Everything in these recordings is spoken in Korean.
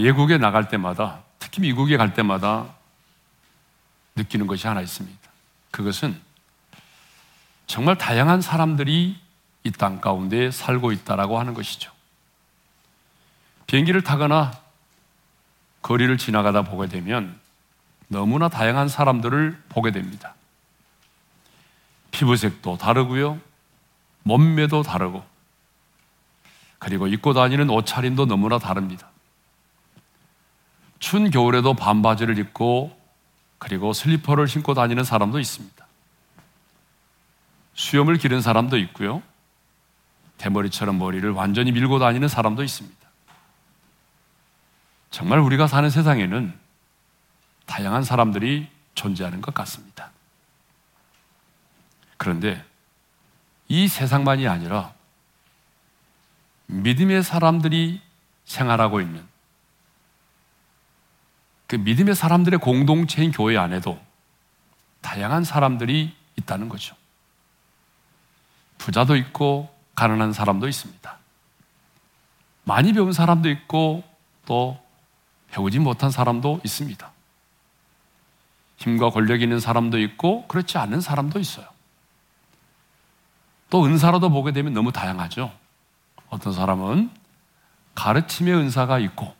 예국에 나갈 때마다 특히 미국에 갈 때마다 느끼는 것이 하나 있습니다. 그것은 정말 다양한 사람들이 이 땅 가운데 살고 있다라고 하는 것이죠. 비행기를 타거나 거리를 지나가다 보게 되면 너무나 다양한 사람들을 보게 됩니다. 피부색도 다르고요. 몸매도 다르고 그리고 입고 다니는 옷차림도 너무나 다릅니다. 춘 겨울에도 반바지를 입고 그리고 슬리퍼를 신고 다니는 사람도 있습니다. 수염을 기른 사람도 있고요. 대머리처럼 머리를 완전히 밀고 다니는 사람도 있습니다. 정말 우리가 사는 세상에는 다양한 사람들이 존재하는 것 같습니다. 그런데 이 세상만이 아니라 믿음의 사람들이 생활하고 있는 그 믿음의 사람들의 공동체인 교회 안에도 다양한 사람들이 있다는 거죠. 부자도 있고 가난한 사람도 있습니다. 많이 배운 사람도 있고 또 배우지 못한 사람도 있습니다. 힘과 권력 있는 사람도 있고 그렇지 않은 사람도 있어요. 또 은사로도 보게 되면 너무 다양하죠. 어떤 사람은 가르침의 은사가 있고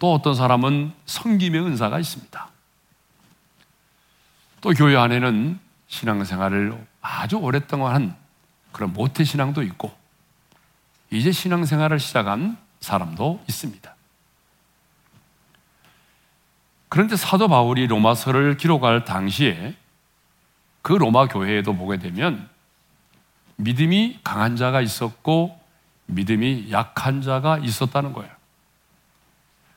또 어떤 사람은 성김의 은사가 있습니다. 또 교회 안에는 신앙생활을 아주 오랫동안 한 그런 모태신앙도 있고 이제 신앙생활을 시작한 사람도 있습니다. 그런데 사도 바울이 로마서를 기록할 당시에 그 로마 교회에도 보게 되면 믿음이 강한 자가 있었고 믿음이 약한 자가 있었다는 거예요.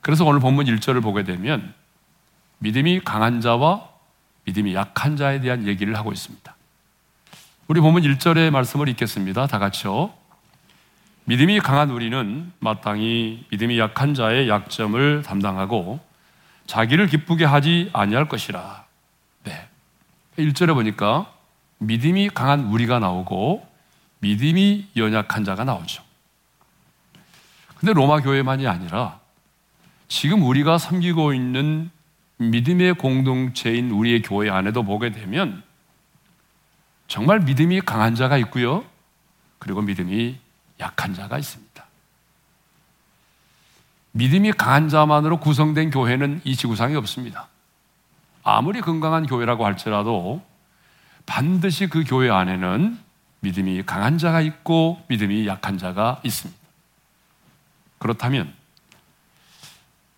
그래서 오늘 본문 1절을 보게 되면 믿음이 강한 자와 믿음이 약한 자에 대한 얘기를 하고 있습니다. 우리 본문 1절의 말씀을 읽겠습니다. 다 같이요. 믿음이 강한 우리는 마땅히 믿음이 약한 자의 약점을 담당하고 자기를 기쁘게 하지 아니할 것이라. 네. 1절에 보니까 믿음이 강한 우리가 나오고 믿음이 연약한 자가 나오죠. 근데 로마 교회만이 아니라 지금 우리가 섬기고 있는 믿음의 공동체인 우리의 교회 안에도 보게 되면 정말 믿음이 강한 자가 있고요. 그리고 믿음이 약한 자가 있습니다. 믿음이 강한 자만으로 구성된 교회는 이 지구상에 없습니다. 아무리 건강한 교회라고 할지라도 반드시 그 교회 안에는 믿음이 강한 자가 있고 믿음이 약한 자가 있습니다. 그렇다면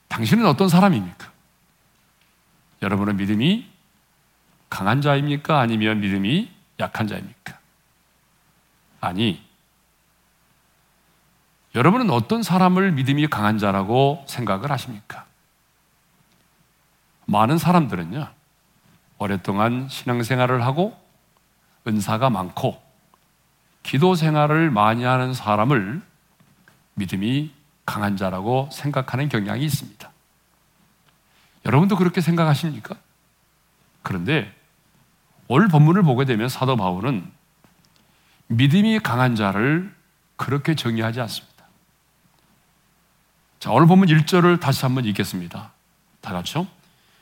당신은 어떤 사람입니까? 여러분은 믿음이 강한 자입니까? 아니면 믿음이 약한 자입니까? 아니, 여러분은 어떤 사람을 믿음이 강한 자라고 생각을 하십니까? 많은 사람들은요, 오랫동안 신앙생활을 하고 은사가 많고 기도 생활을 많이 하는 사람을 믿음이 강한 자라고 생각하는 경향이 있습니다. 여러분도 그렇게 생각하십니까? 그런데 오늘 본문을 보게 되면 사도 바울은 믿음이 강한 자를 그렇게 정의하지 않습니다. 자, 오늘 보면 1절을 다시 한번 읽겠습니다. 다 같이요.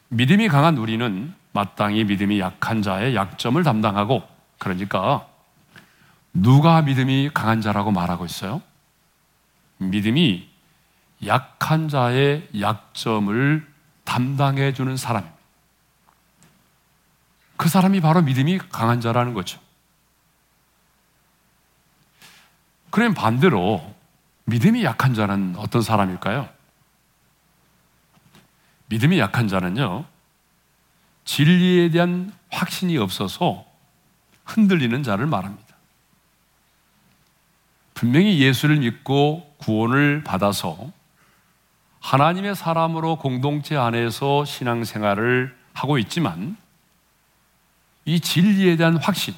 믿음이 강한 우리는 마땅히 믿음이 약한 자의 약점을 담당하고 그러니까 누가 믿음이 강한 자라고 말하고 있어요? 믿음이 약한 자의 약점을 담당해 주는 사람입니다. 그 사람이 바로 믿음이 강한 자라는 거죠. 그럼 반대로 믿음이 약한 자는 어떤 사람일까요? 믿음이 약한 자는요, 진리에 대한 확신이 없어서 흔들리는 자를 말합니다. 분명히 예수를 믿고 구원을 받아서 하나님의 사람으로 공동체 안에서 신앙생활을 하고 있지만 이 진리에 대한 확신,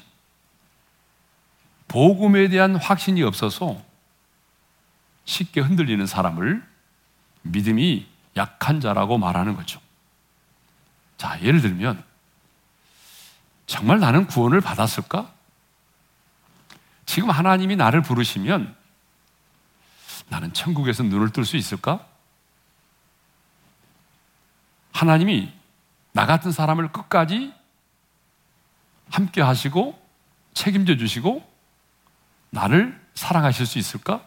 복음에 대한 확신이 없어서 쉽게 흔들리는 사람을 믿음이 약한 자라고 말하는 거죠. 자, 예를 들면, 정말 나는 구원을 받았을까? 지금 하나님이 나를 부르시면 나는 천국에서 눈을 뜰 수 있을까? 하나님이 나 같은 사람을 끝까지 함께 하시고 책임져 주시고 나를 사랑하실 수 있을까?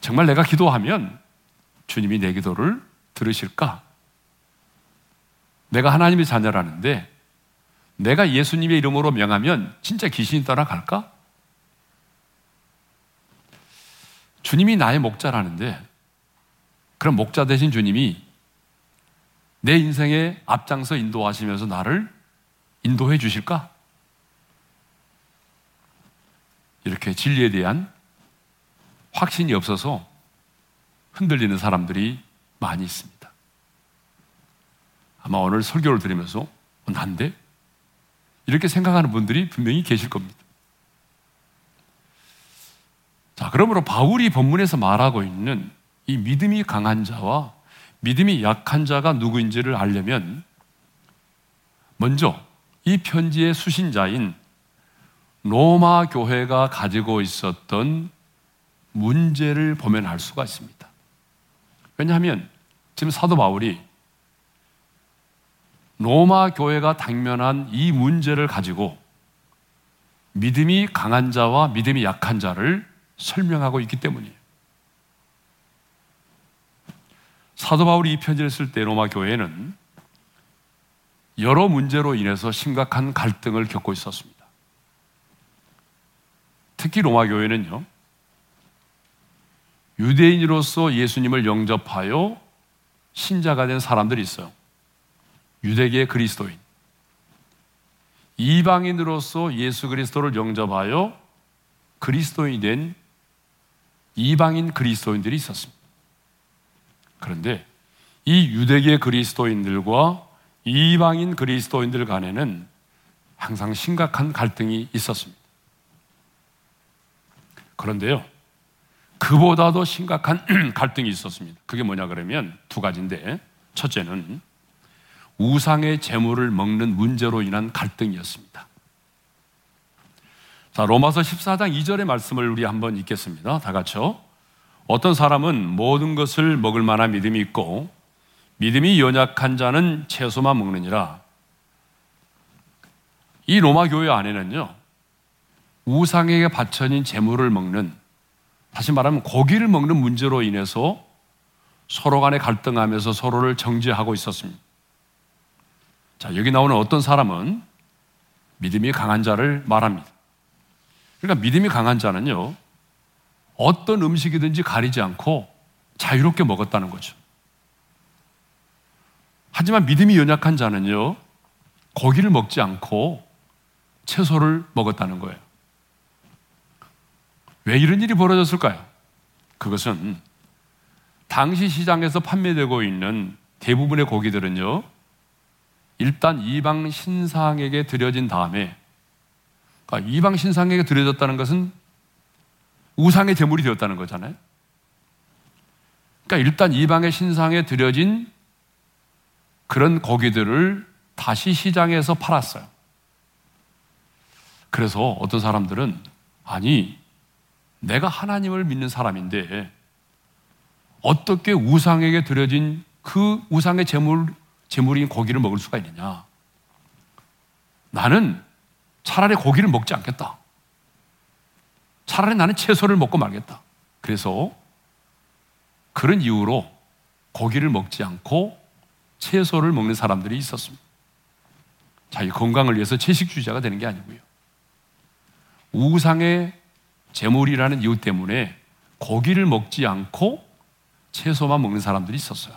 정말 내가 기도하면 주님이 내 기도를 들으실까? 내가 하나님의 자녀라는데 내가 예수님의 이름으로 명하면 진짜 귀신이 따라갈까? 주님이 나의 목자라는데 그럼 목자 대신 주님이 내 인생에 앞장서 인도하시면서 나를 인도해 주실까? 이렇게 진리에 대한 확신이 없어서 흔들리는 사람들이 많이 있습니다. 아마 오늘 설교를 들으면서 어, 난데? 이렇게 생각하는 분들이 분명히 계실 겁니다. 자, 그러므로 바울이 본문에서 말하고 있는 이 믿음이 강한 자와 믿음이 약한 자가 누구인지를 알려면 먼저 이 편지의 수신자인 로마 교회가 가지고 있었던 문제를 보면 알 수가 있습니다. 왜냐하면 지금 사도 바울이 로마 교회가 당면한 이 문제를 가지고 믿음이 강한 자와 믿음이 약한 자를 설명하고 있기 때문이에요. 사도 바울이 이 편지를 쓸 때 로마 교회는 여러 문제로 인해서 심각한 갈등을 겪고 있었습니다. 특히 로마 교회는요, 유대인으로서 예수님을 영접하여 신자가 된 사람들이 있어요. 유대계 그리스도인. 이방인으로서 예수 그리스도를 영접하여 그리스도인이 된 이방인 그리스도인들이 있었습니다. 그런데 이 유대계 그리스도인들과 이방인 그리스도인들 간에는 항상 심각한 갈등이 있었습니다. 그런데요, 그보다도 심각한 갈등이 있었습니다. 그게 뭐냐 그러면 두 가지인데, 첫째는 우상의 재물을 먹는 문제로 인한 갈등이었습니다. 자, 로마서 14장 2절의 말씀을 우리 한번 읽겠습니다. 다 같이요. 어떤 사람은 모든 것을 먹을 만한 믿음이 있고 믿음이 연약한 자는 채소만 먹느니라. 이 로마 교회 안에는요, 우상에게 바쳐진 재물을 먹는, 다시 말하면 고기를 먹는 문제로 인해서 서로 간에 갈등하면서 서로를 정죄하고 있었습니다. 자, 여기 나오는 어떤 사람은 믿음이 강한 자를 말합니다. 그러니까 믿음이 강한 자는요, 어떤 음식이든지 가리지 않고 자유롭게 먹었다는 거죠. 하지만 믿음이 연약한 자는요, 고기를 먹지 않고 채소를 먹었다는 거예요. 왜 이런 일이 벌어졌을까요? 그것은 당시 시장에서 판매되고 있는 대부분의 고기들은요, 일단 이방 신상에게 드려진 다음에, 그러니까 이방 신상에게 드려졌다는 것은 우상의 제물이 되었다는 거잖아요. 그러니까 일단 이방의 신상에 드려진 그런 고기들을 다시 시장에서 팔았어요. 그래서 어떤 사람들은 아니 내가 하나님을 믿는 사람인데 어떻게 우상에게 드려진 그 우상의 제물 제물인 고기를 먹을 수가 있느냐? 나는 차라리 고기를 먹지 않겠다. 차라리 나는 채소를 먹고 말겠다. 그래서 그런 이유로 고기를 먹지 않고 채소를 먹는 사람들이 있었습니다. 자기 건강을 위해서 채식주의자가 되는 게 아니고요. 우상의 재물이라는 이유 때문에 고기를 먹지 않고 채소만 먹는 사람들이 있었어요.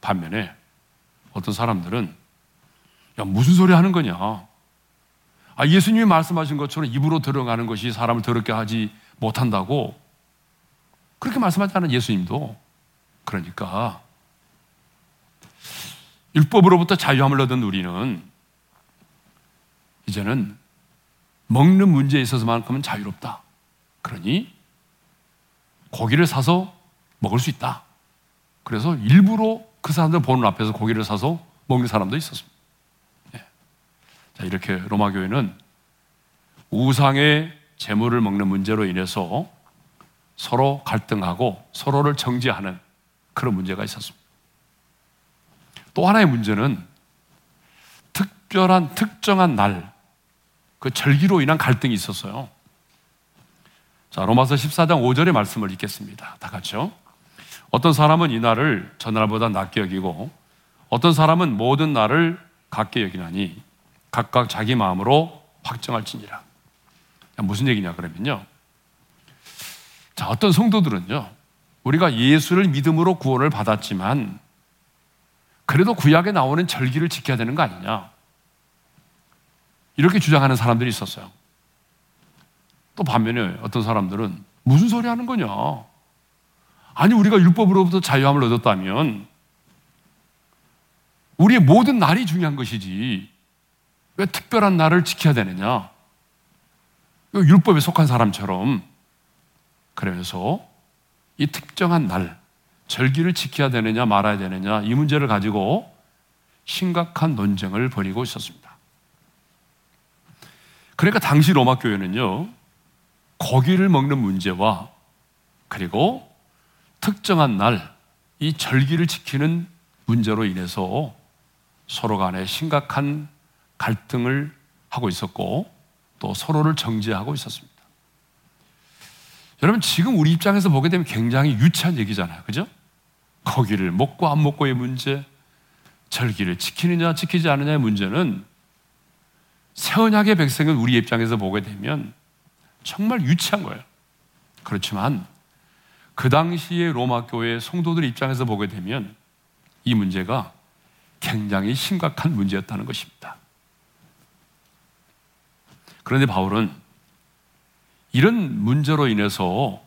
반면에 어떤 사람들은 야, 무슨 소리 하는 거냐? 아, 예수님이 말씀하신 것처럼 입으로 들어가는 것이 사람을 더럽게 하지 못한다고 그렇게 말씀하지 예수님도 그러니까 율법으로부터 자유함을 얻은 우리는 이제는 먹는 문제에 있어서만큼은 자유롭다. 그러니 고기를 사서 먹을 수 있다. 그래서 일부러 그 사람들 보는 앞에서 고기를 사서 먹는 사람도 있었습니다. 네. 자, 이렇게 로마 교회는 우상의 재물을 먹는 문제로 인해서 서로 갈등하고 서로를 정지하는 그런 문제가 있었습니다. 또 하나의 문제는 특별한 특정한 날, 그 절기로 인한 갈등이 있었어요. 자, 로마서 14장 5절의 말씀을 읽겠습니다. 다 같이요. 어떤 사람은 이 날을 전날보다 낮게 여기고 어떤 사람은 모든 날을 같게 여기나니 각각 자기 마음으로 확정할지니라. 무슨 얘기냐 그러면요. 자, 어떤 성도들은요. 우리가 예수를 믿음으로 구원을 받았지만 그래도 구약에 나오는 절기를 지켜야 되는 거 아니냐. 이렇게 주장하는 사람들이 있었어요. 또 반면에 어떤 사람들은 무슨 소리 하는 거냐. 아니, 우리가 율법으로부터 자유함을 얻었다면 우리의 모든 날이 중요한 것이지. 왜 특별한 날을 지켜야 되느냐? 율법에 속한 사람처럼 그러면서 이 특정한 날, 절기를 지켜야 되느냐 말아야 되느냐 이 문제를 가지고 심각한 논쟁을 벌이고 있었습니다. 그러니까 당시 로마 교회는요, 고기를 먹는 문제와 그리고 특정한 날, 이 절기를 지키는 문제로 인해서 서로 간에 심각한 갈등을 하고 있었고 또 서로를 정죄하고 있었습니다. 여러분 지금 우리 입장에서 보게 되면 굉장히 유치한 얘기잖아요. 그죠? 거기를 먹고 안 먹고의 문제, 절기를 지키느냐 지키지 않느냐의 문제는 새 언약의 백성은 우리 입장에서 보게 되면 정말 유치한 거예요. 그렇지만 그 당시의 로마 교회 성도들 입장에서 보게 되면 이 문제가 굉장히 심각한 문제였다는 것입니다. 그런데 바울은 이런 문제로 인해서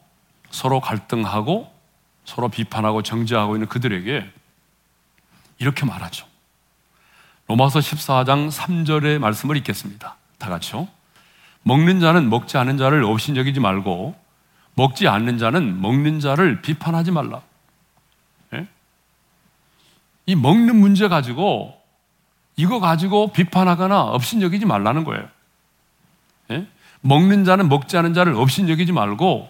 서로 갈등하고 서로 비판하고 정죄하고 있는 그들에게 이렇게 말하죠. 로마서 14장 3절의 말씀을 읽겠습니다. 다 같이요. 먹는 자는 먹지 않는 자를 업신여기지 말고 먹지 않는 자는 먹는 자를 비판하지 말라. 예? 이 먹는 문제 가지고 이거 가지고 비판하거나 업신여기지 말라는 거예요. 예? 먹는 자는 먹지 않은 자를 없인 여기지 말고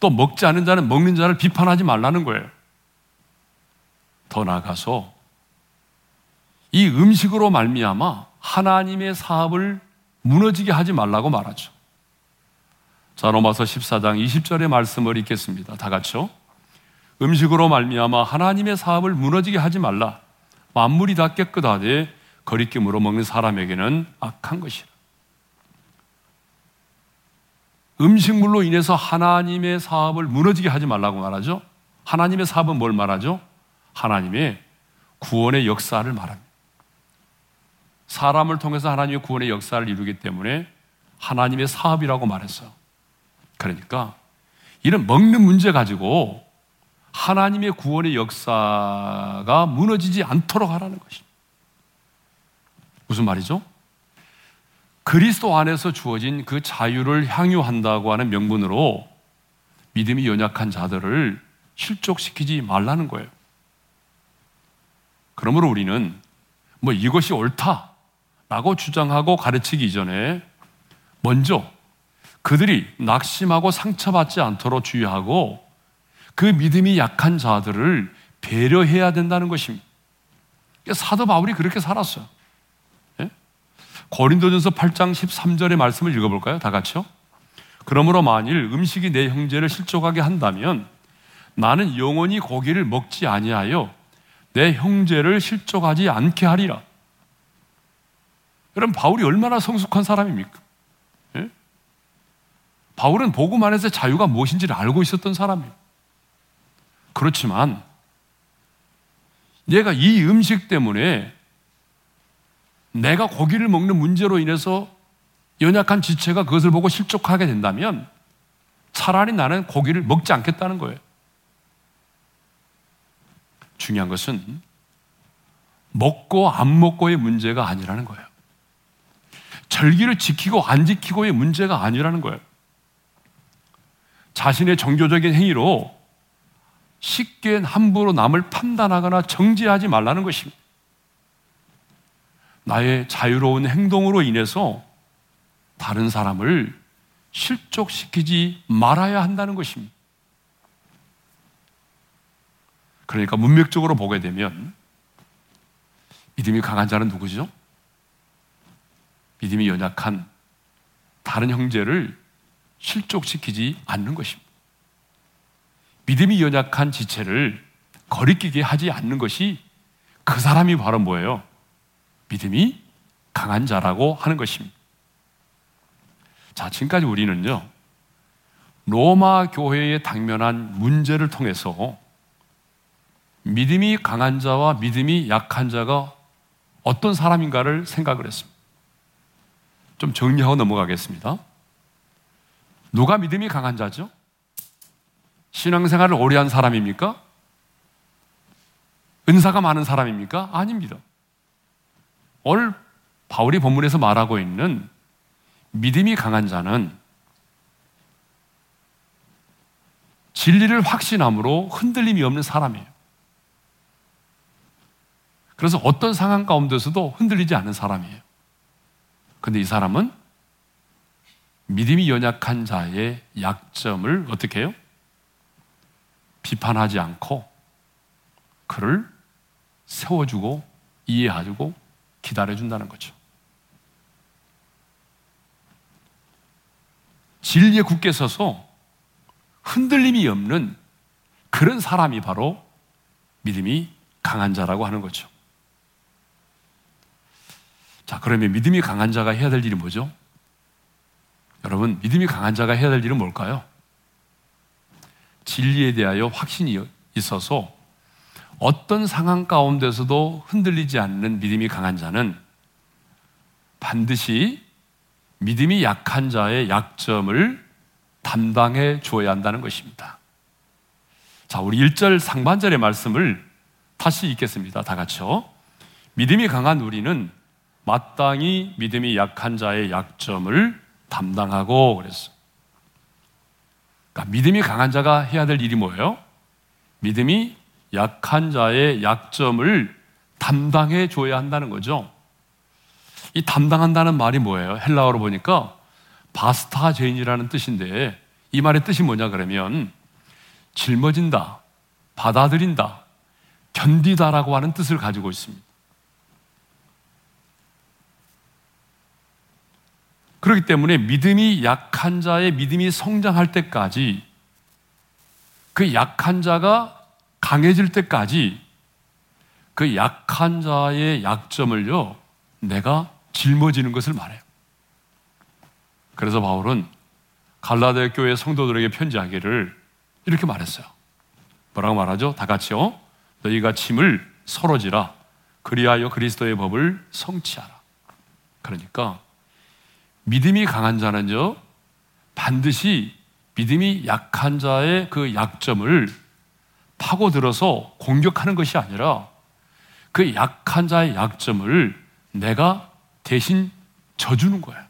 또 먹지 않은 자는 먹는 자를 비판하지 말라는 거예요. 더 나아가서 이 음식으로 말미암아 하나님의 사업을 무너지게 하지 말라고 말하죠. 자, 로마서 14장 20절의 말씀을 읽겠습니다. 다 같이요. 음식으로 말미암아 하나님의 사업을 무너지게 하지 말라. 만물이 다 깨끗하되 거리낌으로 먹는 사람에게는 악한 것이라. 음식물로 인해서 하나님의 사업을 무너지게 하지 말라고 말하죠. 하나님의 사업은 뭘 말하죠? 하나님의 구원의 역사를 말합니다. 사람을 통해서 하나님의 구원의 역사를 이루기 때문에 하나님의 사업이라고 말했어요. 그러니까 이런 먹는 문제 가지고 하나님의 구원의 역사가 무너지지 않도록 하라는 것입니다. 무슨 말이죠? 그리스도 안에서 주어진 그 자유를 향유한다고 하는 명분으로 믿음이 연약한 자들을 실족시키지 말라는 거예요. 그러므로 우리는 뭐 이것이 옳다라고 주장하고 가르치기 이전에 먼저 그들이 낙심하고 상처받지 않도록 주의하고 그 믿음이 약한 자들을 배려해야 된다는 것입니다. 사도 바울이 그렇게 살았어요. 고린도전서 8장 13절의 말씀을 읽어볼까요? 다 같이요. 그러므로 만일 음식이 내 형제를 실족하게 한다면 나는 영원히 고기를 먹지 아니하여 내 형제를 실족하지 않게 하리라. 여러분 바울이 얼마나 성숙한 사람입니까? 예? 바울은 복음 안에서 자유가 무엇인지를 알고 있었던 사람이에요. 그렇지만 내가 이 음식 때문에 내가 고기를 먹는 문제로 인해서 연약한 지체가 그것을 보고 실족하게 된다면 차라리 나는 고기를 먹지 않겠다는 거예요. 중요한 것은 먹고 안 먹고의 문제가 아니라는 거예요. 절기를 지키고 안 지키고의 문제가 아니라는 거예요. 자신의 종교적인 행위로 쉽게 함부로 남을 판단하거나 정지하지 말라는 것입니다. 나의 자유로운 행동으로 인해서 다른 사람을 실족시키지 말아야 한다는 것입니다. 그러니까 문맥적으로 보게 되면 믿음이 강한 자는 누구죠? 믿음이 연약한 다른 형제를 실족시키지 않는 것입니다. 믿음이 연약한 지체를 거리끼게 하지 않는 것이 그 사람이 바로 뭐예요? 믿음이 강한 자라고 하는 것입니다. 자, 지금까지 우리는요, 로마 교회에 당면한 문제를 통해서 믿음이 강한 자와 믿음이 약한 자가 어떤 사람인가를 생각을 했습니다. 좀 정리하고 넘어가겠습니다. 누가 믿음이 강한 자죠? 신앙생활을 오래 한 사람입니까? 은사가 많은 사람입니까? 아닙니다. 오늘 바울이 본문에서 말하고 있는 믿음이 강한 자는 진리를 확신함으로 흔들림이 없는 사람이에요. 그래서 어떤 상황 가운데서도 흔들리지 않는 사람이에요. 근데 이 사람은 믿음이 연약한 자의 약점을 어떻게 해요? 비판하지 않고 그를 세워주고 이해해주고 기다려준다는 거죠. 진리에 굳게 서서 흔들림이 없는 그런 사람이 바로 믿음이 강한 자라고 하는 거죠. 자, 그러면 믿음이 강한 자가 해야 될 일이 뭐죠? 여러분, 믿음이 강한 자가 해야 될 일은 뭘까요? 진리에 대하여 확신이 있어서 어떤 상황 가운데서도 흔들리지 않는 믿음이 강한 자는 반드시 믿음이 약한 자의 약점을 담당해 주어야 한다는 것입니다. 자, 우리 1절 상반절의 말씀을 다시 읽겠습니다. 다 같이요. 믿음이 강한 우리는 마땅히 믿음이 약한 자의 약점을 담당하고 그랬어. 그러니까 믿음이 강한 자가 해야 될 일이 뭐예요? 믿음이 약한 자의 약점을 담당해 줘야 한다는 거죠. 이 담당한다는 말이 뭐예요? 헬라어로 보니까 바스타 죄인이라는 뜻인데 이 말의 뜻이 뭐냐 그러면 짊어진다, 받아들인다, 견디다라고 하는 뜻을 가지고 있습니다. 그렇기 때문에 믿음이 약한 자의 믿음이 성장할 때까지 그 약한 자가 강해질 때까지 그 약한 자의 약점을요, 내가 짊어지는 것을 말해요. 그래서 바울은 갈라데 교회 성도들에게 편지하기를 이렇게 말했어요. 뭐라고 말하죠? 다 같이요. 너희가 짐을 서로 지라. 그리하여 그리스도의 법을 성취하라. 그러니까 믿음이 강한 자는요, 반드시 믿음이 약한 자의 그 약점을 파고들어서 공격하는 것이 아니라 그 약한 자의 약점을 내가 대신 져주는 거예요.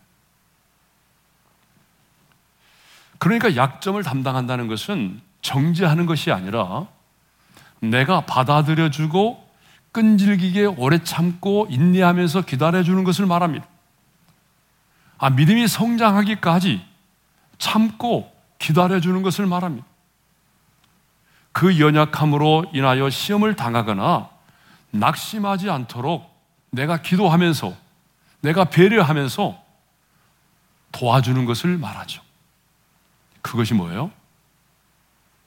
그러니까 약점을 담당한다는 것은 정죄하는 것이 아니라 내가 받아들여주고 끈질기게 오래 참고 인내하면서 기다려주는 것을 말합니다. 아, 믿음이 성장하기까지 참고 기다려주는 것을 말합니다. 그 연약함으로 인하여 시험을 당하거나 낙심하지 않도록 내가 기도하면서 내가 배려하면서 도와주는 것을 말하죠. 그것이 뭐예요?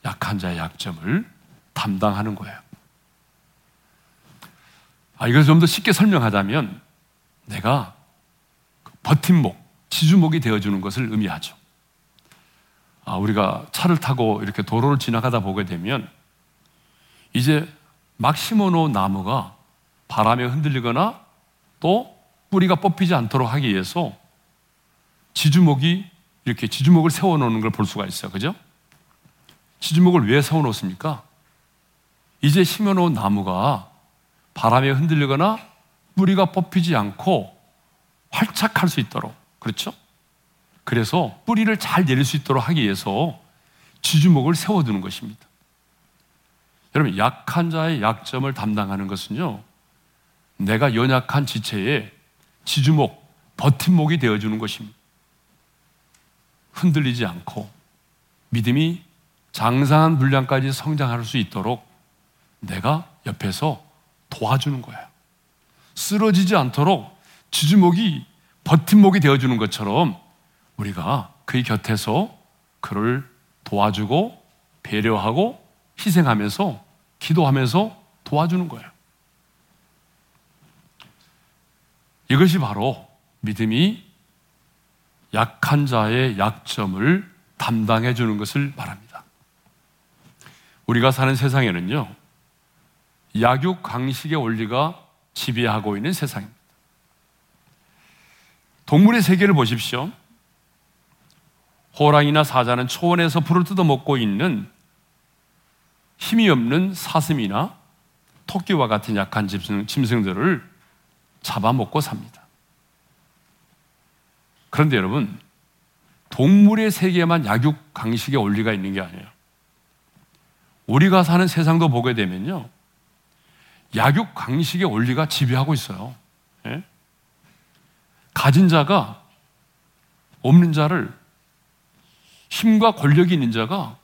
약한 자의 약점을 담당하는 거예요. 아, 이걸 좀 더 쉽게 설명하자면 내가 버팀목, 지주목이 되어주는 것을 의미하죠. 아, 우리가 차를 타고 이렇게 도로를 지나가다 보게 되면 이제 막 심어놓은 나무가 바람에 흔들리거나 또 뿌리가 뽑히지 않도록 하기 위해서 지주목이 이렇게 지주목을 세워놓는 걸 볼 수가 있어요. 그죠? 지주목을 왜 세워놓습니까? 이제 심어놓은 나무가 바람에 흔들리거나 뿌리가 뽑히지 않고 활착할 수 있도록 그렇죠? 그래서 뿌리를 잘 내릴 수 있도록 하기 위해서 지주목을 세워두는 것입니다. 여러분, 약한 자의 약점을 담당하는 것은요, 내가 연약한 지체에 지주목, 버팀목이 되어주는 것입니다. 흔들리지 않고 믿음이 장상한 분량까지 성장할 수 있도록 내가 옆에서 도와주는 거예요. 쓰러지지 않도록 지주목이 버팀목이 되어주는 것처럼 우리가 그의 곁에서 그를 도와주고 배려하고 희생하면서 기도하면서 도와주는 거예요. 이것이 바로 믿음이 약한 자의 약점을 담당해 주는 것을 말합니다. 우리가 사는 세상에는요, 약육 강식의 원리가 지배하고 있는 세상입니다. 동물의 세계를 보십시오. 호랑이나 사자는 초원에서 풀을 뜯어먹고 있는 힘이 없는 사슴이나 토끼와 같은 약한 짐승 들을 잡아먹고 삽니다. 그런데 여러분, 동물의 세계에만 약육 강식의 원리가 있는 게 아니에요. 우리가 사는 세상도 보게 되면요. 약육 강식의 원리가 지배하고 있어요. 예? 가진 자가 없는 자를 힘과 권력이 있는 자가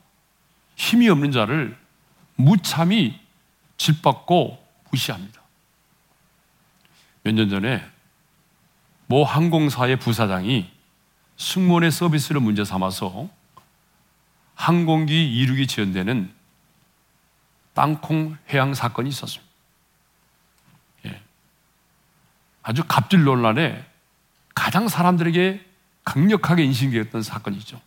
힘이 없는 자를 무참히 짓밟고 무시합니다. 몇 년 전에 모 항공사의 부사장이 승무원의 서비스를 문제 삼아서 항공기 이륙이 지연되는 땅콩 회항 사건이 있었습니다. 예. 아주 갑질 논란에 가장 사람들에게 강력하게 인식되었던 사건이죠.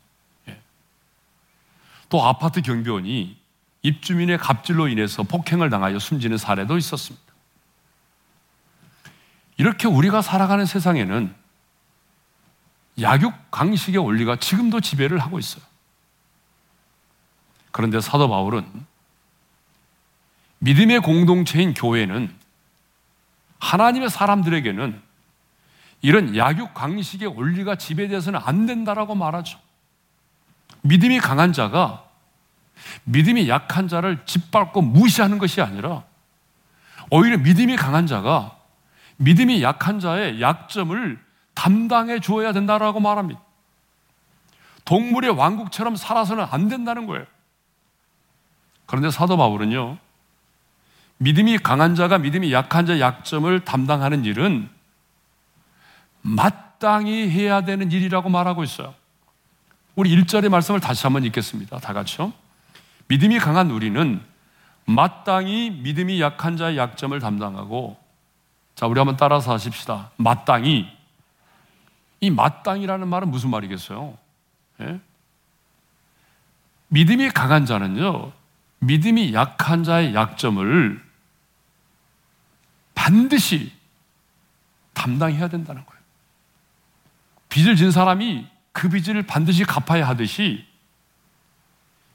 예. 또 아파트 경비원이 입주민의 갑질로 인해서 폭행을 당하여 숨지는 사례도 있었습니다. 이렇게 우리가 살아가는 세상에는 약육 강식의 원리가 지금도 지배를 하고 있어요. 그런데 사도 바울은 믿음의 공동체인 교회는 하나님의 사람들에게는 이런 약육 강식의 원리가 지배돼서는 안 된다라고 말하죠. 믿음이 강한 자가 믿음이 약한 자를 짓밟고 무시하는 것이 아니라 오히려 믿음이 강한 자가 믿음이 약한 자의 약점을 담당해 주어야 된다라고 말합니다. 동물의 왕국처럼 살아서는 안 된다는 거예요. 그런데 사도 바울은요, 믿음이 강한 자가 믿음이 약한 자의 약점을 담당하는 일은 마땅히 해야 되는 일이라고 말하고 있어요. 우리 1절의 말씀을 다시 한번 읽겠습니다. 다 같이요. 믿음이 강한 우리는 마땅히 믿음이 약한 자의 약점을 담당하고 자, 우리 한번 따라서 하십시다. 마땅히. 이 마땅이라는 말은 무슨 말이겠어요? 예? 믿음이 강한 자는요, 믿음이 약한 자의 약점을 반드시 담당해야 된다는 거예요. 빚을 진 사람이 그 빚을 반드시 갚아야 하듯이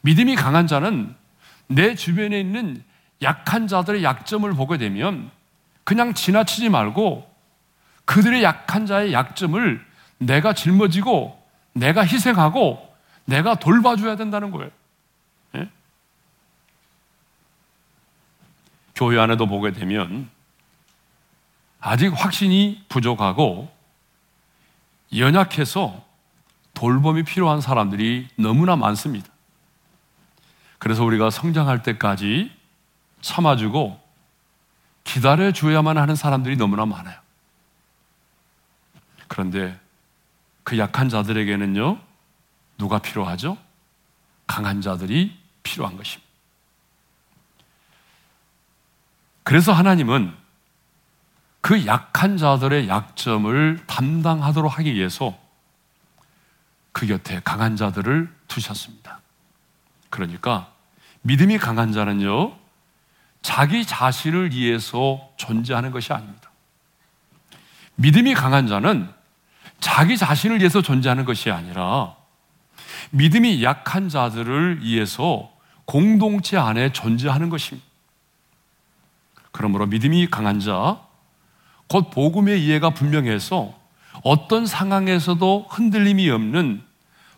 믿음이 강한 자는 내 주변에 있는 약한 자들의 약점을 보게 되면 그냥 지나치지 말고 그들의 약한 자의 약점을 내가 짊어지고 내가 희생하고 내가 돌봐줘야 된다는 거예요. 예? 교회 안에도 보게 되면 아직 확신이 부족하고 연약해서 돌봄이 필요한 사람들이 너무나 많습니다. 그래서 우리가 성장할 때까지 참아주고 기다려줘야만 하는 사람들이 너무나 많아요. 그런데 그 약한 자들에게는요, 누가 필요하죠? 강한 자들이 필요한 것입니다. 그래서 하나님은 그 약한 자들의 약점을 담당하도록 하기 위해서 그 곁에 강한 자들을 두셨습니다. 그러니까 믿음이 강한 자는요, 자기 자신을 위해서 존재하는 것이 아닙니다. 믿음이 강한 자는 자기 자신을 위해서 존재하는 것이 아니라 믿음이 약한 자들을 위해서 공동체 안에 존재하는 것입니다. 그러므로 믿음이 강한 자, 곧 복음의 이해가 분명해서 어떤 상황에서도 흔들림이 없는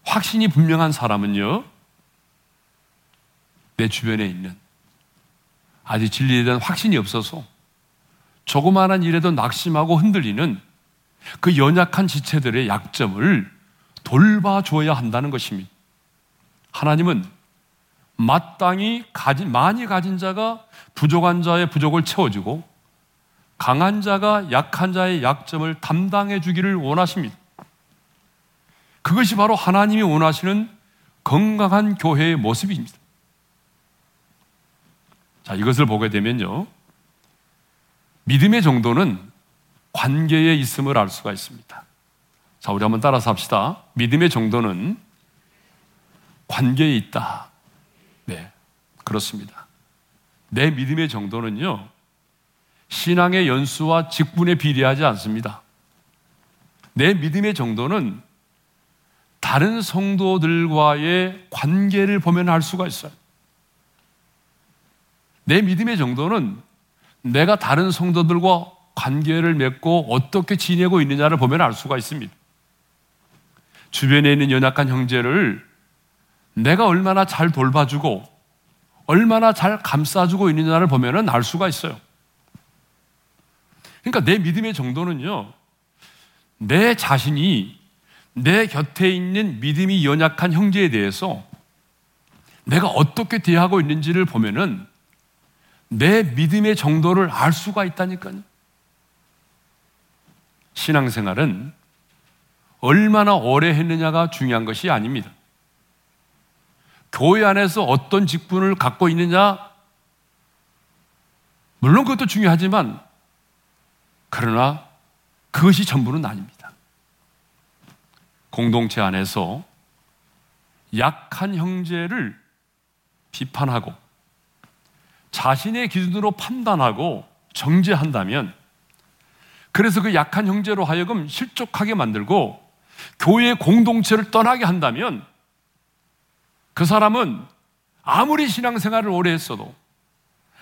확신이 분명한 사람은요, 내 주변에 있는 아직 진리에 대한 확신이 없어서 조그마한 일에도 낙심하고 흔들리는 그 연약한 지체들의 약점을 돌봐줘야 한다는 것입니다. 하나님은 마땅히 가진, 많이 가진 자가 부족한 자의 부족을 채워주고 강한 자가 약한 자의 약점을 담당해 주기를 원하십니다. 그것이 바로 하나님이 원하시는 건강한 교회의 모습입니다. 자, 이것을 보게 되면요. 믿음의 정도는 관계에 있음을 알 수가 있습니다. 자, 우리 한번 따라서 합시다. 믿음의 정도는 관계에 있다. 네, 그렇습니다. 내 믿음의 정도는요, 신앙의 연수와 직분에 비례하지 않습니다. 내 믿음의 정도는 다른 성도들과의 관계를 보면 알 수가 있어요. 내 믿음의 정도는 내가 다른 성도들과 관계를 맺고 어떻게 지내고 있느냐를 보면 알 수가 있습니다. 주변에 있는 연약한 형제를 내가 얼마나 잘 돌봐주고 얼마나 잘 감싸주고 있느냐를 보면 알 수가 있어요. 그러니까 내 믿음의 정도는요, 내 자신이 내 곁에 있는 믿음이 연약한 형제에 대해서 내가 어떻게 대하고 있는지를 보면은 내 믿음의 정도를 알 수가 있다니까요. 신앙생활은 얼마나 오래 했느냐가 중요한 것이 아닙니다. 교회 안에서 어떤 직분을 갖고 있느냐, 물론 그것도 중요하지만, 그러나 그것이 전부는 아닙니다. 공동체 안에서 약한 형제를 비판하고 자신의 기준으로 판단하고 정죄한다면 그래서 그 약한 형제로 하여금 실족하게 만들고 교회 공동체를 떠나게 한다면 그 사람은 아무리 신앙생활을 오래 했어도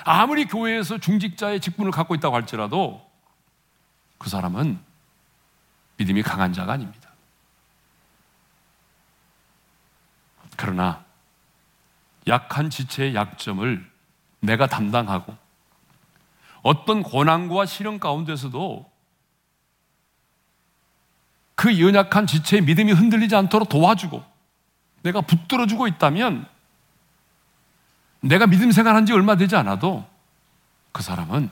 아무리 교회에서 중직자의 직분을 갖고 있다고 할지라도 그 사람은 믿음이 강한 자가 아닙니다. 그러나 약한 지체의 약점을 내가 담당하고 어떤 고난과 시련 가운데서도 그 연약한 지체의 믿음이 흔들리지 않도록 도와주고 내가 붙들어주고 있다면 내가 믿음 생활한 지 얼마 되지 않아도 그 사람은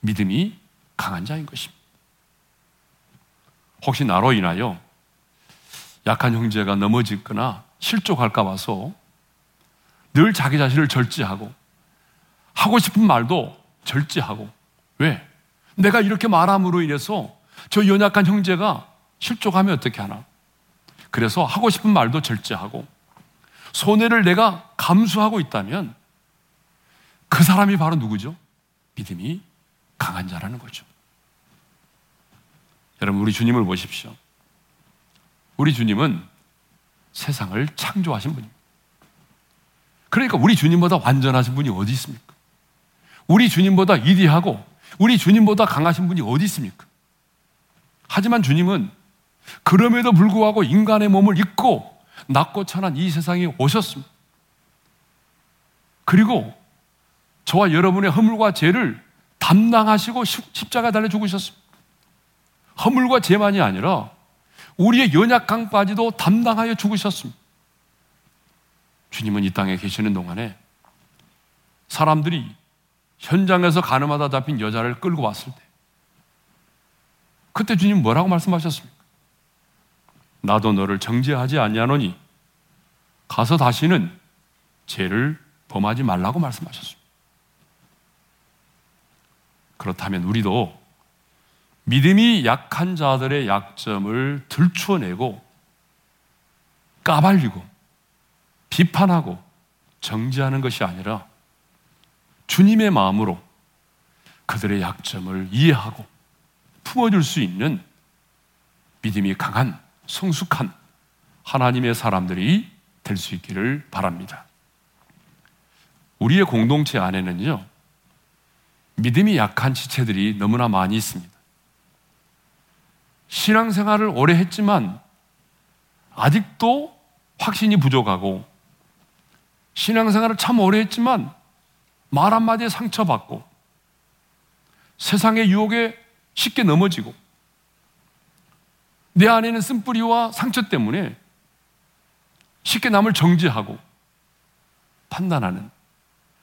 믿음이 강한 자인 것입니다. 혹시 나로 인하여 약한 형제가 넘어질거나 실족할까 봐서 늘 자기 자신을 절제하고 하고 싶은 말도 절제하고 왜? 내가 이렇게 말함으로 인해서 저 연약한 형제가 실족하면 어떻게 하나? 그래서 하고 싶은 말도 절제하고 손해를 내가 감수하고 있다면 그 사람이 바로 누구죠? 믿음이 강한 자라는 거죠. 여러분, 우리 주님을 보십시오. 우리 주님은 세상을 창조하신 분입니다. 그러니까 우리 주님보다 완전하신 분이 어디 있습니까? 우리 주님보다 이디하고 우리 주님보다 강하신 분이 어디 있습니까? 하지만 주님은 그럼에도 불구하고 인간의 몸을 입고 낮고 천한 이 세상에 오셨습니다. 그리고 저와 여러분의 허물과 죄를 담당하시고 십자가 달려 죽으셨습니다. 허물과 죄만이 아니라 우리의 연약함 까지도 담당하여 죽으셨습니다. 주님은 이 땅에 계시는 동안에 사람들이 현장에서 가늠하다 잡힌 여자를 끌고 왔을 때 그때 주님 뭐라고 말씀하셨습니까? 나도 너를 정죄하지 아니하노니 가서 다시는 죄를 범하지 말라고 말씀하셨습니다. 그렇다면 우리도 믿음이 약한 자들의 약점을 들추어내고 까발리고 비판하고 정지하는 것이 아니라 주님의 마음으로 그들의 약점을 이해하고 품어줄 수 있는 믿음이 강한 성숙한 하나님의 사람들이 될 수 있기를 바랍니다. 우리의 공동체 안에는요, 믿음이 약한 지체들이 너무나 많이 있습니다. 신앙생활을 오래 했지만 아직도 확신이 부족하고 신앙생활을 참 오래 했지만 말 한마디에 상처받고 세상의 유혹에 쉽게 넘어지고 내 안에 는 쓴뿌리와 상처 때문에 쉽게 남을 정지하고 판단하는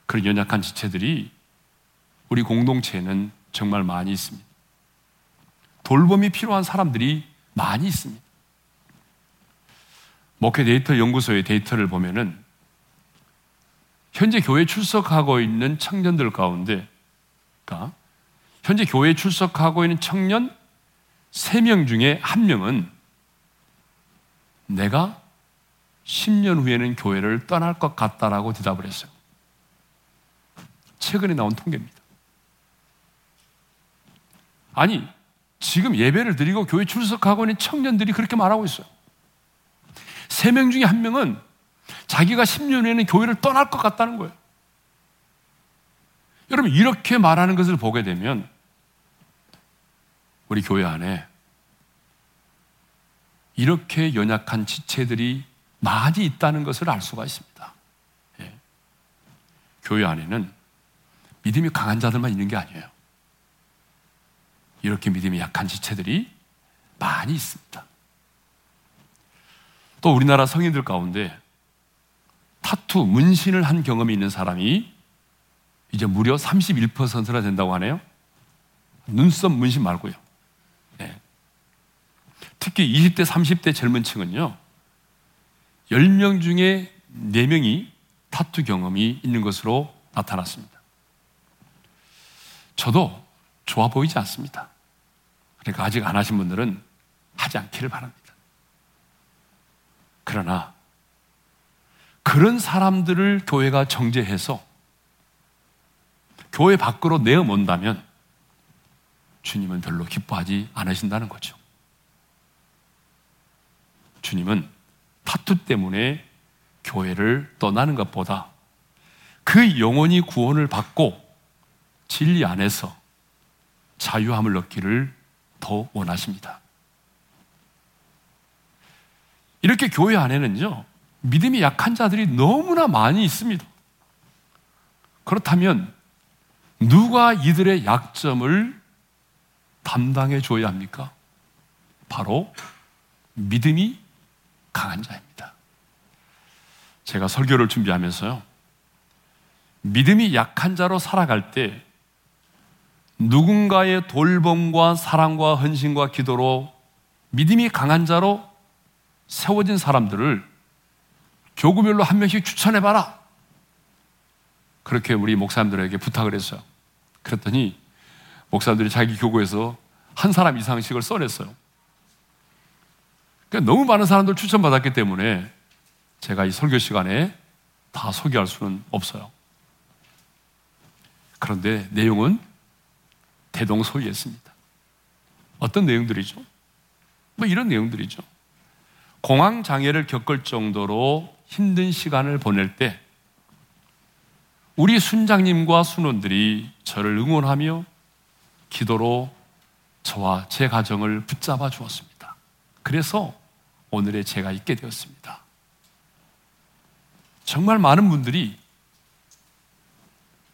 그런 연약한 지체들이 우리 공동체에는 정말 많이 있습니다. 돌봄이 필요한 사람들이 많이 있습니다. 목회 데이터 연구소의 데이터를 보면은 현재 교회 출석하고 있는 청년들 가운데, 그러니까 현재 교회 출석하고 있는 청년 3명 중에 1명은 내가 10년 후에는 교회를 떠날 것 같다라고 대답을 했어요. 최근에 나온 통계입니다. 아니, 지금 예배를 드리고 교회 출석하고 있는 청년들이 그렇게 말하고 있어요. 세 명 중에 한 명은 자기가 10년 후에는 교회를 떠날 것 같다는 거예요. 여러분, 이렇게 말하는 것을 보게 되면 우리 교회 안에 이렇게 연약한 지체들이 많이 있다는 것을 알 수가 있습니다. 예. 교회 안에는 믿음이 강한 자들만 있는 게 아니에요. 이렇게 믿음이 약한 지체들이 많이 있습니다. 또 우리나라 성인들 가운데 타투, 문신을 한 경험이 있는 사람이 이제 무려 31%나 된다고 하네요. 눈썹 문신 말고요. 네. 특히 20대, 30대 젊은 층은요, 10명 중에 4명이 타투 경험이 있는 것으로 나타났습니다. 저도 좋아 보이지 않습니다. 그러니까 아직 안 하신 분들은 하지 않기를 바랍니다. 그러나 그런 사람들을 교회가 정죄해서 교회 밖으로 내어몬다면 주님은 별로 기뻐하지 않으신다는 거죠. 주님은 타투 때문에 교회를 떠나는 것보다 그 영혼이 구원을 받고 진리 안에서 자유함을 얻기를 더 원하십니다. 이렇게 교회 안에는요, 믿음이 약한 자들이 너무나 많이 있습니다. 그렇다면 누가 이들의 약점을 담당해 줘야 합니까? 바로 믿음이 강한 자입니다. 제가 설교를 준비하면서요, 믿음이 약한 자로 살아갈 때 누군가의 돌봄과 사랑과 헌신과 기도로 믿음이 강한 자로 세워진 사람들을 교구별로 한 명씩 추천해봐라. 그렇게 우리 목사님들에게 부탁을 했어요. 그랬더니 목사님들이 자기 교구에서 한 사람 이상씩을 써냈어요. 그러니까 너무 많은 사람들 추천받았기 때문에 제가 이 설교 시간에 다 소개할 수는 없어요. 그런데 내용은 대동소이했습니다. 어떤 내용들이죠? 뭐 이런 내용들이죠. 공황 장애를 겪을 정도로 힘든 시간을 보낼 때 우리 순장님과 순원들이 저를 응원하며 기도로 저와 제 가정을 붙잡아 주었습니다. 그래서 오늘의 제가 있게 되었습니다. 정말 많은 분들이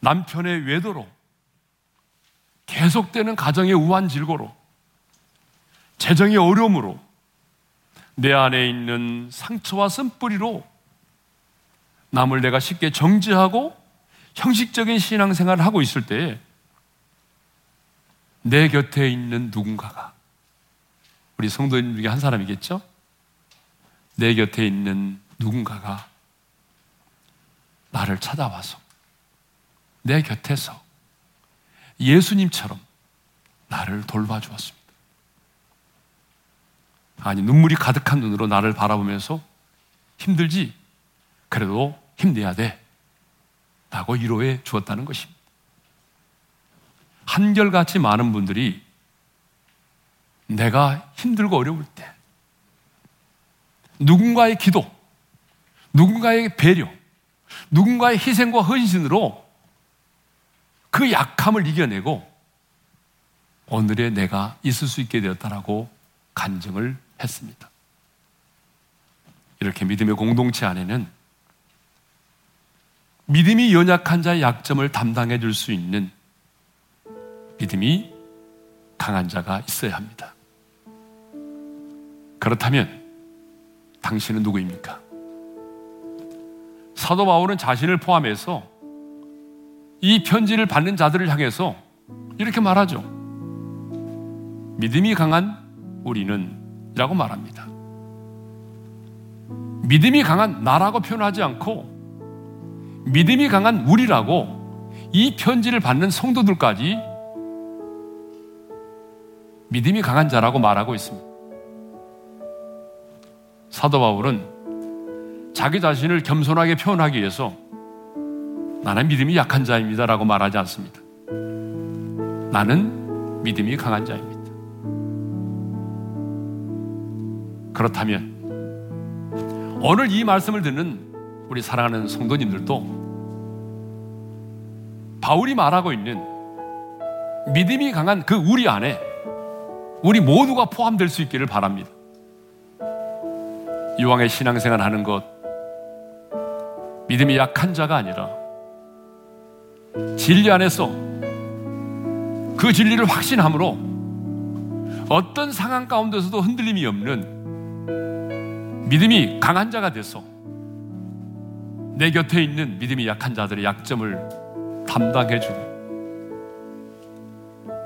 남편의 외도로 계속되는 가정의 우한 질고로 재정의 어려움으로 내 안에 있는 상처와 쓴뿌리로 남을 내가 쉽게 정지하고 형식적인 신앙생활을 하고 있을 때내 곁에 있는 누군가가 우리 성도님 중에 한 사람이겠죠? 내 곁에 있는 누군가가 나를 찾아와서 내 곁에서 예수님처럼 나를 돌봐주었습니다. 아니, 눈물이 가득한 눈으로 나를 바라보면서 힘들지? 그래도 힘내야 돼. 라고 위로해 주었다는 것입니다. 한결같이 많은 분들이 내가 힘들고 어려울 때 누군가의 기도, 누군가의 배려, 누군가의 희생과 헌신으로 그 약함을 이겨내고 오늘의 내가 있을 수 있게 되었다라고 간증을 했습니다. 이렇게 믿음의 공동체 안에는 믿음이 연약한 자의 약점을 담당해 줄 수 있는 믿음이 강한 자가 있어야 합니다. 그렇다면 당신은 누구입니까? 사도 바울은 자신을 포함해서 이 편지를 받는 자들을 향해서 이렇게 말하죠. 믿음이 강한 우리는 이라고 말합니다. 믿음이 강한 나라고 표현하지 않고 믿음이 강한 우리라고 이 편지를 받는 성도들까지 믿음이 강한 자라고 말하고 있습니다. 사도 바울은 자기 자신을 겸손하게 표현하기 위해서 나는 믿음이 약한 자입니다 라고 말하지 않습니다. 나는 믿음이 강한 자입니다. 그렇다면 오늘 이 말씀을 듣는 우리 사랑하는 성도님들도 바울이 말하고 있는 믿음이 강한 그 우리 안에 우리 모두가 포함될 수 있기를 바랍니다. 이왕의 신앙생활 하는 것, 믿음이 약한 자가 아니라 진리 안에서 그 진리를 확신함으로 어떤 상황 가운데서도 흔들림이 없는 믿음이 강한 자가 돼서 내 곁에 있는 믿음이 약한 자들의 약점을 담당해 주고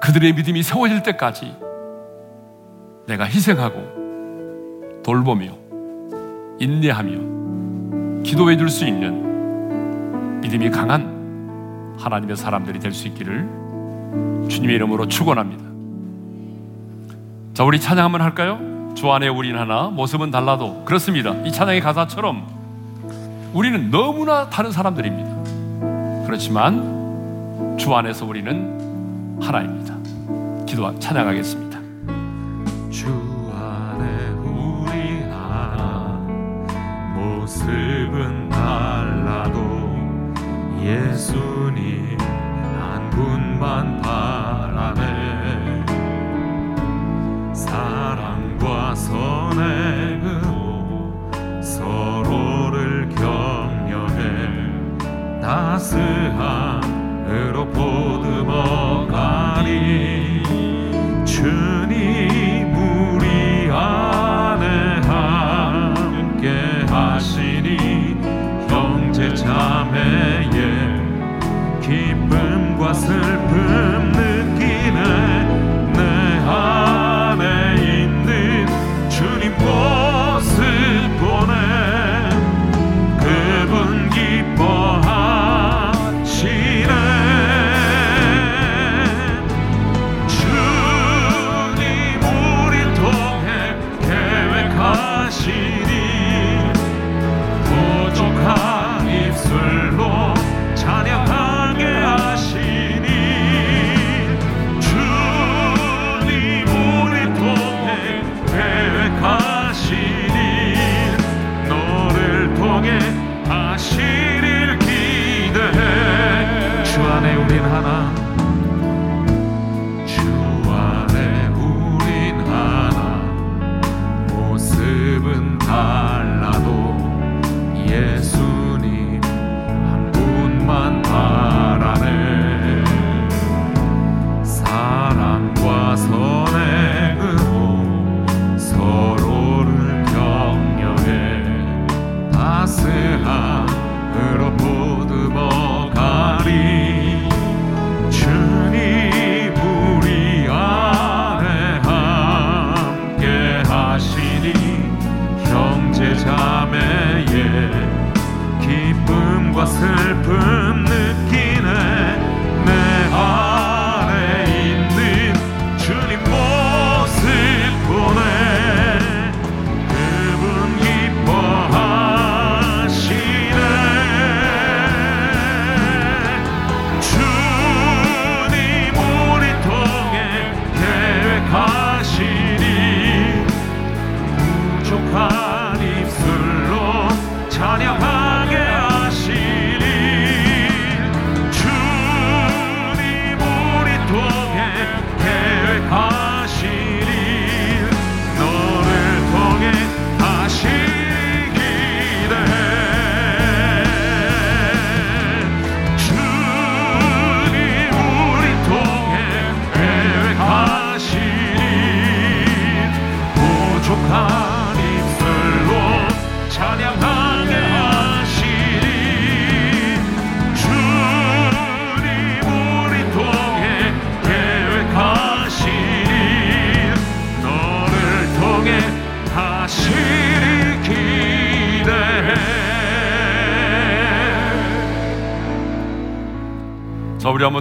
그들의 믿음이 세워질 때까지 내가 희생하고 돌보며 인내하며 기도해 줄 수 있는 믿음이 강한 하나님의 사람들이 될 수 있기를 주님의 이름으로 축원합니다. 자, 우리 찬양 한번 할까요? 주 안에 우린 하나, 모습은 달라도 그렇습니다. 이 찬양의 가사처럼 우리는 너무나 다른 사람들입니다. 그렇지만 주 안에서 우리는 하나입니다. 기도 찬양하겠습니다. 주 안에 우리 하나 모습은 달라도 예수님 한 분만 바라네. 사랑과 선행으로 서로를 격려해 따스함으로 보듬어 가니 주님 우리 안에 함께 하시니 형제 기쁨과 슬픔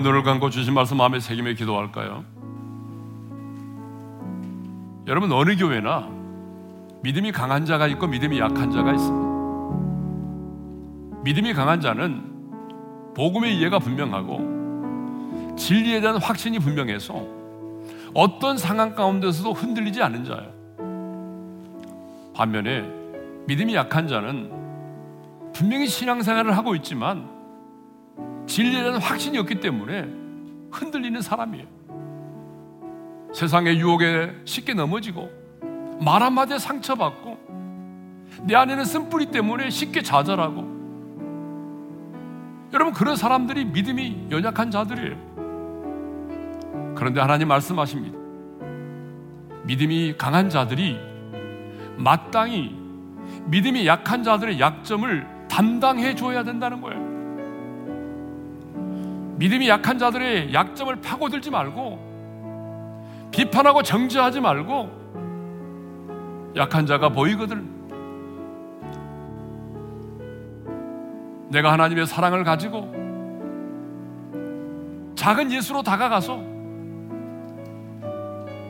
눈을 감고 주신 말씀 마음에 새기며 기도할까요? 여러분 어느 교회나 믿음이 강한 자가 있고 믿음이 약한 자가 있습니다. 믿음이 강한 자는 복음의 이해가 분명하고 진리에 대한 확신이 분명해서 어떤 상황 가운데서도 흔들리지 않는 자예요. 반면에 믿음이 약한 자는 분명히 신앙생활을 하고 있지만 대한 확신이 없기 때문에 흔들리는 사람이에요. 세상의 유혹에 쉽게 넘어지고 말 한마디에 상처받고 내 안에는 쓴뿌리 때문에 쉽게 좌절하고 여러분 그런 사람들이 믿음이 연약한 자들이에요. 그런데 하나님 말씀하십니다. 믿음이 강한 자들이 마땅히 믿음이 약한 자들의 약점을 담당해 줘야 된다는 거예요. 믿음이 약한 자들의 약점을 파고들지 말고 비판하고 정죄하지 말고 약한 자가 보이거든. 내가 하나님의 사랑을 가지고 작은 예수로 다가가서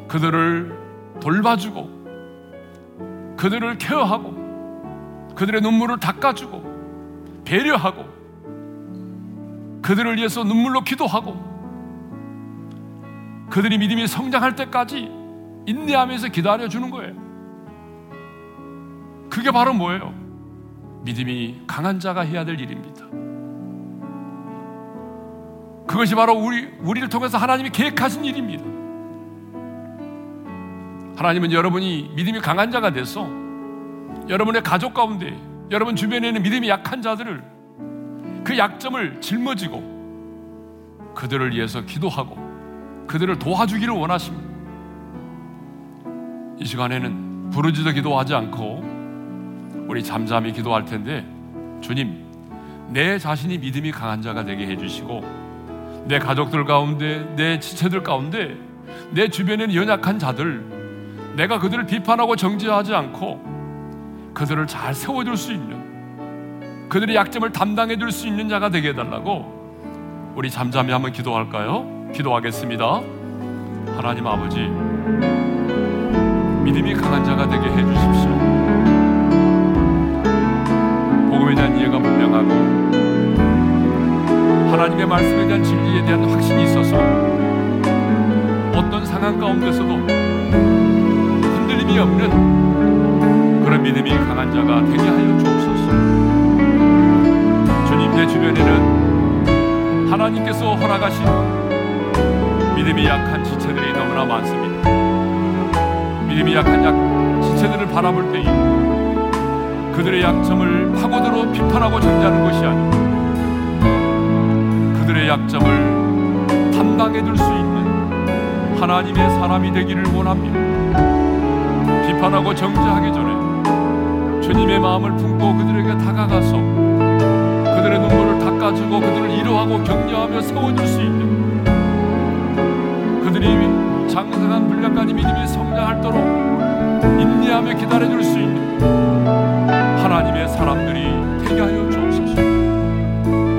그들을 돌봐주고 그들을 케어하고 그들의 눈물을 닦아주고 배려하고 그들을 위해서 눈물로 기도하고 그들이 믿음이 성장할 때까지 인내하면서 기다려 주는 거예요. 그게 바로 뭐예요? 믿음이 강한 자가 해야 될 일입니다. 그것이 바로 우리, 우리를 통해서 하나님이 계획하신 일입니다. 하나님은 여러분이 믿음이 강한 자가 돼서 여러분의 가족 가운데 여러분 주변에 있는 믿음이 약한 자들을 그 약점을 짊어지고 그들을 위해서 기도하고 그들을 도와주기를 원하십니다. 이 시간에는 부르짖어 기도하지 않고 우리 잠잠히 기도할 텐데 주님 내 자신이 믿음이 강한 자가 되게 해주시고 내 가족들 가운데 내 지체들 가운데 내 주변에는 연약한 자들 내가 그들을 비판하고 정죄하지 않고 그들을 잘 세워줄 수 있는 그들의 약점을 담당해 줄 수 있는 자가 되게 해달라고 우리 잠잠히 한번 기도할까요? 기도하겠습니다. 하나님 아버지, 믿음이 강한 자가 되게 해 주십시오. 복음에 대한 이해가 분명하고 하나님의 말씀에 대한 진리에 대한 확신이 있어서 어떤 상황 가운데서도 흔들림이 없는 그런 믿음이 강한 자가 되게 하여 주옵소서. 내 주변에는 하나님께서 허락하신 믿음이 약한 지체들이 너무나 많습니다. 믿음이 약한 약, 지체들을 바라볼 때에 그들의 약점을 파고들어 비판하고 정죄하는 것이 아니고 그들의 약점을 담당해 줄 수 있는 하나님의 사람이 되기를 원합니다. 비판하고 정죄하기 전에 주님의 마음을 품고 그들에게 다가가서 닦아주고 그들을 위로하고 격려하며 세워줄 수 있는 그들이 장성한 분량까지 믿음이 성장할도록 인내하며 기다려줄 수 있는 하나님의 사람들이 되게 하여 주옵소서.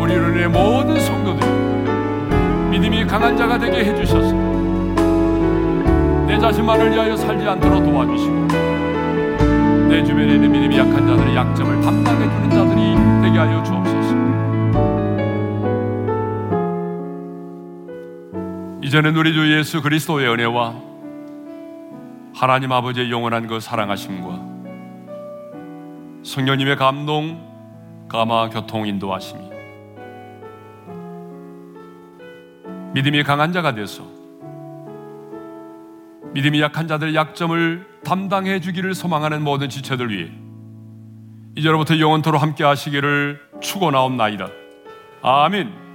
우리 은의 모든 성도들 믿음이 강한 자가 되게 해주셔서 내 자신만을 위하여 살지 않도록 도와주시고 내 주변에 있는 믿음이 약한 자들의 약점을 담당해 주는 자들이 되게 하여 주옵소서. 이제는 우리 주 예수 그리스도의 은혜와 하나님 아버지의 영원한 그 사랑하심과 성령님의 감동, 감화, 교통, 인도하심이 믿음이 강한 자가 돼서 믿음이 약한 자들의 약점을 담당해 주기를 소망하는 모든 지체들 위해 이제로부터 영원토로 함께 하시기를 축원하옵나이다. 아멘.